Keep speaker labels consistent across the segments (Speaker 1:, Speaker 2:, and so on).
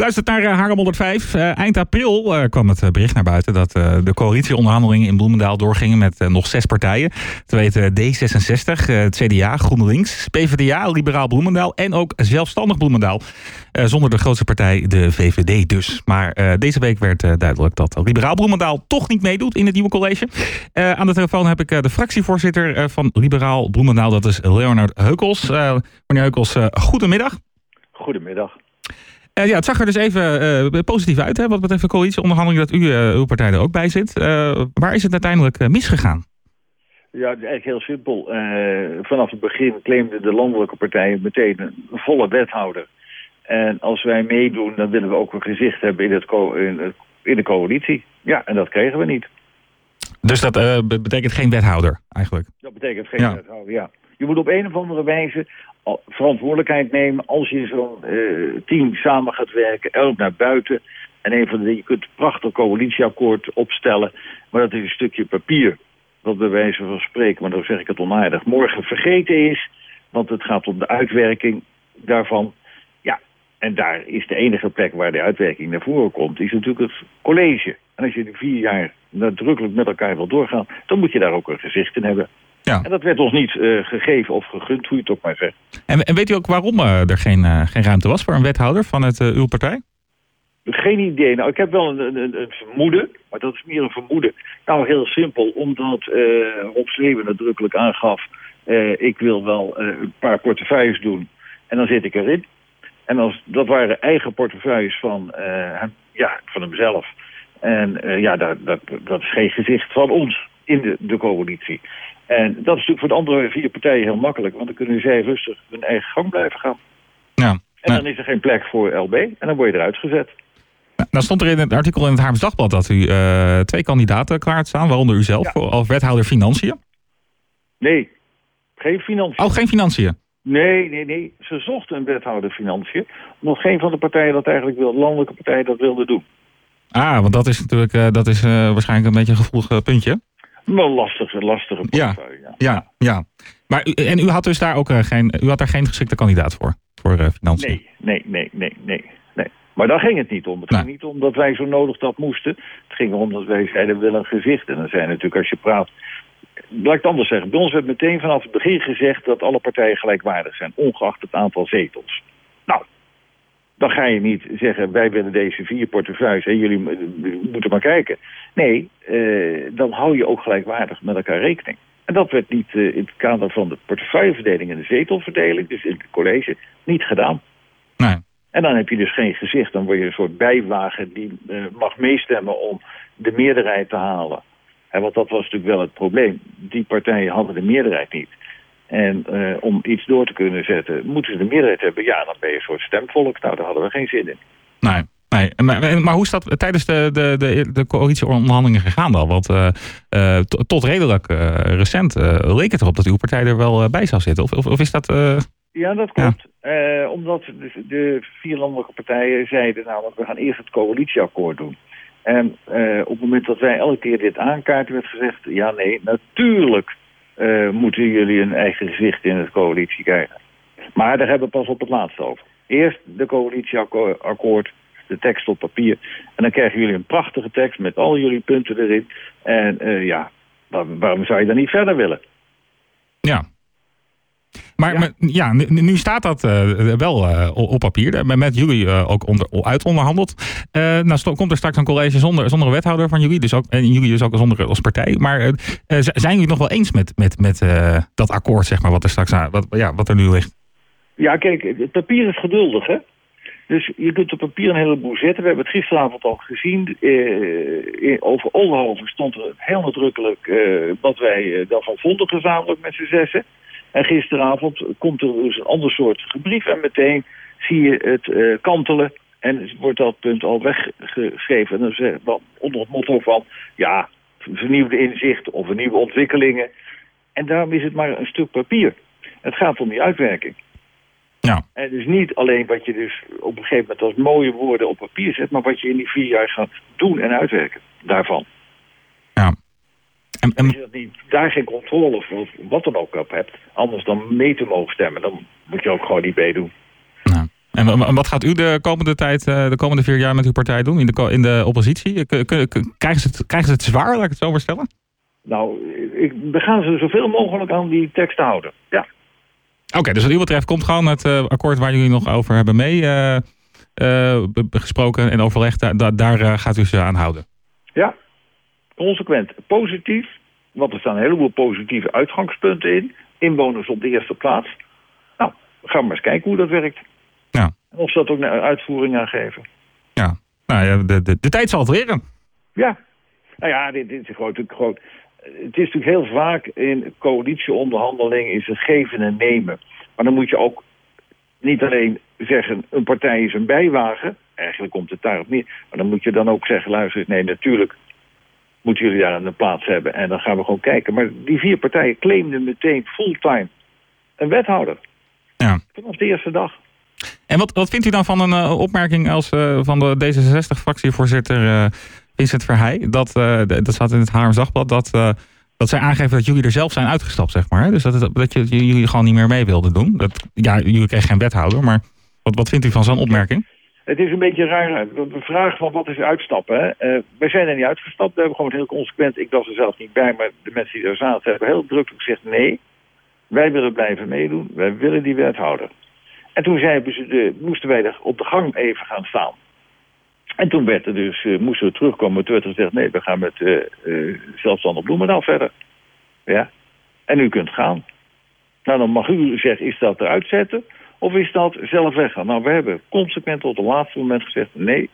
Speaker 1: Luistert naar uh, Haarlem 105. Uh, eind april uh, kwam het bericht naar buiten dat de coalitieonderhandelingen in Bloemendaal doorgingen met nog zes partijen. Te weten D66, het CDA, GroenLinks, PvdA, Liberaal Bloemendaal en ook Zelfstandig Bloemendaal. zonder de grootste partij, de VVD dus. Maar deze week werd duidelijk dat Liberaal Bloemendaal toch niet meedoet in het nieuwe college. aan de telefoon heb ik de fractievoorzitter van Liberaal Bloemendaal, dat is Leonard Heukels. meneer Heukels, goedemiddag.
Speaker 2: Goedemiddag.
Speaker 1: Uh, ja, het zag er dus even uh, positief uit, hè, wat betreft de coalitieonderhandeling, dat u, uh, uw partij er ook bij zit. waar is het uiteindelijk misgegaan?
Speaker 2: Ja, eigenlijk heel simpel. vanaf het begin claimden de landelijke partijen meteen een volle wethouder. En als wij meedoen, dan willen we ook een gezicht hebben in, het in, in de coalitie. Ja, en dat kregen we niet.
Speaker 1: Dus dat betekent geen wethouder eigenlijk?
Speaker 2: Dat betekent geen wethouder, ja. Je moet op een of andere wijze verantwoordelijkheid nemen als je zo'n uh, team samen gaat werken, elk naar buiten. En een van de je kunt een prachtig coalitieakkoord opstellen, maar dat is een stukje papier. Dat bij wijze van spreken, maar dan zeg ik het onaardig, morgen vergeten is. Want het gaat om de uitwerking daarvan. Ja, en daar is de enige plek waar de uitwerking naar voren komt, is natuurlijk het college. En als je die vier jaar nadrukkelijk met elkaar wil doorgaan, dan moet je daar ook een gezicht in hebben. Ja. En dat werd ons niet uh, gegeven of gegund, hoe je het ook maar zegt.
Speaker 1: En, en weet u ook waarom uh, er geen, uh, geen ruimte was voor een wethouder vanuit uw partij?
Speaker 2: Geen idee. Nou, ik heb wel een, een, een, vermoeden, maar dat is meer een vermoeden. Nou, heel simpel, omdat Rob Sleeuwen nadrukkelijk aangaf... ik wil wel een paar portefeuilles doen en dan zit ik erin. En als, dat waren eigen portefeuilles van, hem, ja, van hemzelf. En ja, dat, dat, dat is geen gezicht van ons in de, de coalitie. En dat is natuurlijk voor de andere vier partijen heel makkelijk. Want dan kunnen zij rustig hun eigen gang blijven gaan.
Speaker 1: Ja,
Speaker 2: en dan is er geen plek voor LB. En dan word je eruit gezet.
Speaker 1: Nou stond er in het artikel in het Haarms Dagblad dat u uh, twee kandidaten klaar staan. Waaronder u zelf als wethouder financiën.
Speaker 2: Nee, geen financiën.
Speaker 1: Oh, geen financiën?
Speaker 2: Nee, nee, nee. Ze zochten een wethouder financiën. Nog geen van de partijen dat eigenlijk wil, landelijke partijen dat wilde doen.
Speaker 1: Ah, want dat is natuurlijk uh, dat is, uh, waarschijnlijk een beetje een gevoelig puntje.
Speaker 2: Maar lastige, lastige portefeuille,
Speaker 1: ja. Ja, ja. Maar u, en u had dus daar ook uh, geen, u had daar geen geschikte kandidaat voor, voor uh, financiën?
Speaker 2: Nee, nee, nee, nee, nee, nee. Maar daar ging het niet om. Het ging niet om dat wij zo nodig dat moesten. Het ging erom dat wij zeiden, we willen een gezicht. En dan zijn natuurlijk, als je praat... Laat ik het anders zeggen. Bij ons werd meteen vanaf het begin gezegd dat alle partijen gelijkwaardig zijn, ongeacht het aantal zetels. Dan ga je niet zeggen, wij willen deze vier portefeuilles en jullie moeten maar kijken. Nee, uh, dan hou je ook gelijkwaardig met elkaar rekening. En dat werd niet uh, in het kader van de portefeuilleverdeling en de zetelverdeling, dus in het college, niet gedaan.
Speaker 1: Nee.
Speaker 2: En dan heb je dus geen gezicht. Dan word je een soort bijwagen die uh, mag meestemmen om de meerderheid te halen. En want dat was natuurlijk wel het probleem. Die partijen hadden de meerderheid niet. En uh, om iets door te kunnen zetten, moeten ze de meerderheid hebben. Ja, dan ben je een soort stemvolk. Nou, daar hadden we geen zin in.
Speaker 1: Nee. Nee, maar, maar hoe is dat tijdens de, de, de, de coalitieonderhandelingen gegaan dan? Want uh, uh, tot redelijk recent leek het erop dat uw partij er wel bij zou zitten. Of, of, of is dat...
Speaker 2: Ja, dat klopt. Ja. omdat de, de, vier landelijke partijen zeiden namelijk, we gaan eerst het coalitieakkoord doen. En op het moment dat wij elke keer dit aankaarten werd gezegd, ja nee, natuurlijk uh, moeten jullie een eigen gezicht in het coalitie krijgen. Maar daar hebben we pas op het laatste over. Eerst de coalitieakkoord, de tekst op papier. En dan krijgen jullie een prachtige tekst met al jullie punten erin. En uh, ja, waarom zou je dan niet verder willen?
Speaker 1: Ja, maar ja, ja nu, staat dat uh, wel uh, op papier. Met jullie uh, ook onder, uitonderhandeld. nou komt er straks een college zonder, zonder een wethouder van jullie. Dus ook, en jullie dus ook zonder als partij. Maar zijn jullie nog wel eens met, met, met dat akkoord, zeg maar, wat er straks wat, ja, wat er nu ligt?
Speaker 2: Ja, kijk, het papier is geduldig, hè? Dus je kunt op papier een heleboel zetten. We hebben het gisteravond al gezien. Eh, over Oldenhoven stond er heel nadrukkelijk eh, wat wij daarvan vonden gezamenlijk met z'n zessen. En gisteravond komt er dus een ander soort gebrief en meteen zie je het uh, kantelen. En wordt dat punt al weggeschreven. En dan onder het motto van, ja, vernieuwde inzichten of nieuwe ontwikkelingen. En daarom is het maar een stuk papier. Het gaat om die uitwerking.
Speaker 1: Ja.
Speaker 2: En dus niet alleen wat je dus op een gegeven moment als mooie woorden op papier zet... maar wat je in die vier jaar gaat doen en uitwerken daarvan. En, en... Als je dat niet, daar geen controle of wat dan ook op hebt, anders dan mee te mogen stemmen, dan moet je ook gewoon niet meedoen.
Speaker 1: Nou. En wa- wa- wat gaat u de komende tijd, eh, de komende vier jaar met uw partij doen in de, in de oppositie? Krijgen ze, het, krijgen ze het zwaar, laat ik het zo maar stellen?
Speaker 2: Nou, ik, we gaan ze zoveel mogelijk aan die tekst houden. Ja,
Speaker 1: Oké, dus wat u betreft komt gewoon het eh, akkoord waar jullie nog over hebben mee eh, gesproken en overlegd. Daar, gaat u ze aan houden.
Speaker 2: ja. Consequent. Positief. Want er staan een heleboel positieve uitgangspunten in. Inwoners op de eerste plaats. Nou, gaan we maar eens kijken hoe dat werkt.
Speaker 1: Ja.
Speaker 2: En of ze dat ook naar uitvoering aan geven.
Speaker 1: Ja, nou ja, de, de, de tijd zal het leren.
Speaker 2: Ja. Nou ja, dit, dit is natuurlijk gewoon... Het is natuurlijk heel vaak in coalitieonderhandelingen is het geven en nemen. Maar dan moet je ook niet alleen zeggen een partij is een bijwagen. Eigenlijk komt het daarop neer. Maar dan moet je dan ook zeggen, luister, nee natuurlijk moeten jullie daar een plaats hebben. En dan gaan we gewoon kijken. Maar die vier partijen claimden meteen fulltime een wethouder.
Speaker 1: Ja.
Speaker 2: Vanaf de eerste dag.
Speaker 1: En wat, wat vindt u dan van een eh, opmerking als eh, van de D66-fractievoorzitter eh, Vincent Verheij? Dat, dat staat in het Haarlems Dagblad, dat, dat zij aangeven dat jullie er zelf zijn uitgestapt, zeg maar. Dus dat, het- dat je, jullie gewoon niet meer mee wilden doen. Dat, ja, jullie kregen geen wethouder, maar wat, wat vindt u van zo'n opmerking?
Speaker 2: Het is een beetje raar. De vraag van wat is uitstappen. Hè? Eh, wij zijn er niet uitgestapt. We hebben gewoon heel consequent. Ik was er zelf niet bij, maar de mensen die er zaten hebben heel druk gezegd: nee, wij willen blijven meedoen. Wij willen die wethouder. En toen zeiden ze, moesten wij er op de gang even gaan staan. En toen werd er dus, eh, moesten we terugkomen. Toen werd er gezegd: nee, we gaan met eh zelfstandig Bloemendaal verder. Ja. En u kunt gaan. Nou, dan mag u zeggen: is dat eruit zetten? Of is dat zelf weggaan? Nou, we hebben consequent tot het laatste moment gezegd: nee,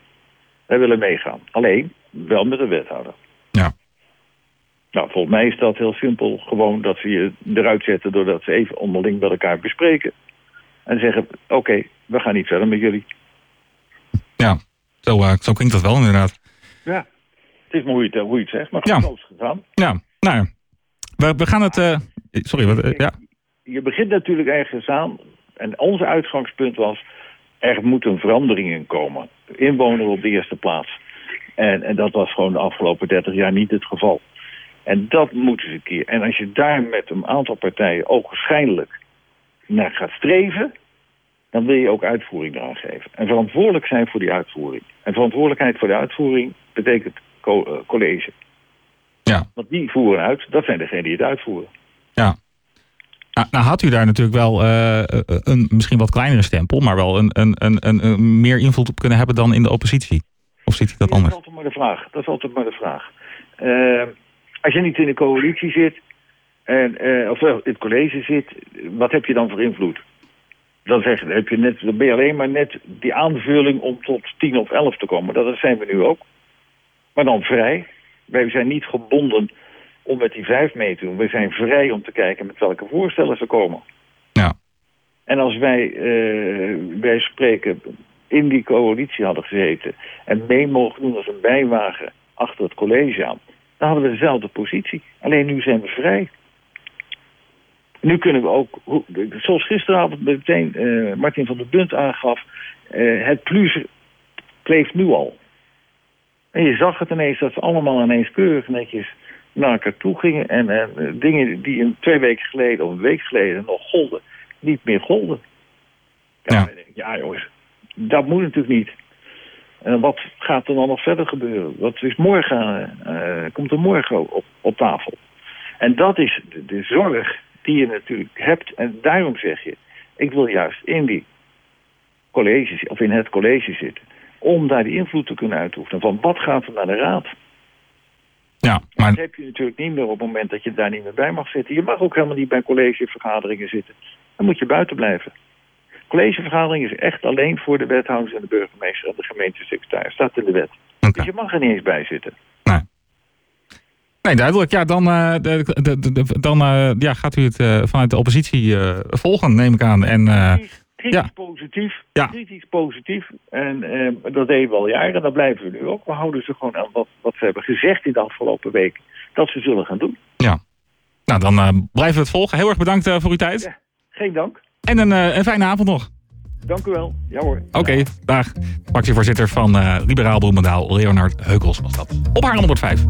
Speaker 2: wij willen meegaan. Alleen wel met een wethouder.
Speaker 1: Ja.
Speaker 2: Nou, volgens mij is dat heel simpel. Gewoon dat ze je eruit zetten doordat ze even onderling met elkaar bespreken. En zeggen: oké, we gaan niet verder met jullie.
Speaker 1: Ja, zo, eh, zo klinkt dat wel inderdaad.
Speaker 2: Ja. Het is maar hoe je het, hoe je het zegt, maar
Speaker 1: Ja.
Speaker 2: gegaan.
Speaker 1: Nou ja. We, we gaan het... eh, sorry, wat, eh, ja.
Speaker 2: je begint natuurlijk ergens aan. En ons uitgangspunt was, er moet een verandering in komen. Inwoner op de eerste plaats. En, en dat was gewoon de afgelopen 30 jaar niet het geval. En dat moet eens een keer. En als je daar met een aantal partijen ook waarschijnlijk naar gaat streven, dan wil je ook uitvoering eraan geven. En verantwoordelijk zijn voor die uitvoering. En verantwoordelijkheid voor de uitvoering betekent eh, college.
Speaker 1: Ja.
Speaker 2: Want die voeren uit, dat zijn degenen die het uitvoeren.
Speaker 1: Ja. Nou, nou had u daar natuurlijk wel eh, een misschien wat kleinere stempel, maar wel een, een, een, een, meer invloed op kunnen hebben dan in de oppositie. Of ziet u dat
Speaker 2: Dat is
Speaker 1: anders?
Speaker 2: altijd maar de vraag. Dat is altijd maar de vraag. Eh, als je niet in de coalitie zit, en, eh, of in het college zit, wat heb je dan voor invloed? Dan, zeg, dan, heb je net, dan ben je alleen maar net die aanvulling om tot 10 of 11 te komen. Dat zijn we nu ook. Maar dan vrij. Wij zijn niet gebonden om met die vijf mee te doen. We zijn vrij om te kijken met welke voorstellen ze komen.
Speaker 1: Ja.
Speaker 2: En als wij, eh wij spreken, in die coalitie hadden gezeten... en mee mogen doen als een bijwagen achter het college aan... dan hadden we dezelfde positie. Alleen nu zijn we vrij. Nu kunnen we ook, zoals gisteravond meteen eh, Martin van der Bunt aangaf... eh, het plus kleeft nu al. En je zag het ineens dat ze allemaal ineens keurig netjes naar elkaar toe gingen. En eh, dingen die een twee weken geleden of een week geleden nog golden, niet meer golden. Ja,
Speaker 1: Ja.
Speaker 2: dan denk ik, ja jongens, dat moet natuurlijk niet. En wat gaat er dan nog verder gebeuren? Wat is morgen, eh, komt er morgen op, op tafel? En dat is de, de zorg die je natuurlijk hebt. En daarom zeg je, ik wil juist in die colleges, of in het college zitten. Om daar die invloed te kunnen uitoefenen. Van wat gaat er naar de raad?
Speaker 1: Ja, maar
Speaker 2: Dat heb je natuurlijk niet meer op het moment dat je daar niet meer bij mag zitten. Je mag ook helemaal niet bij collegevergaderingen zitten. Dan moet je buiten blijven. Collegevergadering is echt alleen voor de wethouders en de burgemeester en de gemeentesecretaris. Staat in de wet. Dus je mag er niet eens bij zitten.
Speaker 1: Nee, duidelijk. Ja, dan, eh, de, de, de- de- dan eh, ja, gaat u het eh, vanuit de oppositie volgen, neem ik aan. En
Speaker 2: Kritisch
Speaker 1: ja.
Speaker 2: positief.
Speaker 1: Ja.
Speaker 2: Kritisch positief. En eh, dat deden we al jaren. En dat blijven we nu ook. We houden ze gewoon aan wat, wat ze hebben gezegd in de afgelopen week. Dat ze zullen gaan doen.
Speaker 1: nou, dan eh, blijven we het volgen. Heel erg bedankt eh, voor uw tijd.
Speaker 2: Ja. Geen dank.
Speaker 1: En een, eh, een fijne avond nog.
Speaker 2: Dank u wel. Ja hoor.
Speaker 1: Oké, dag. Fractievoorzitter van Liberaal Bloemendaal, Leonard Heukels was dat. Op haar 105.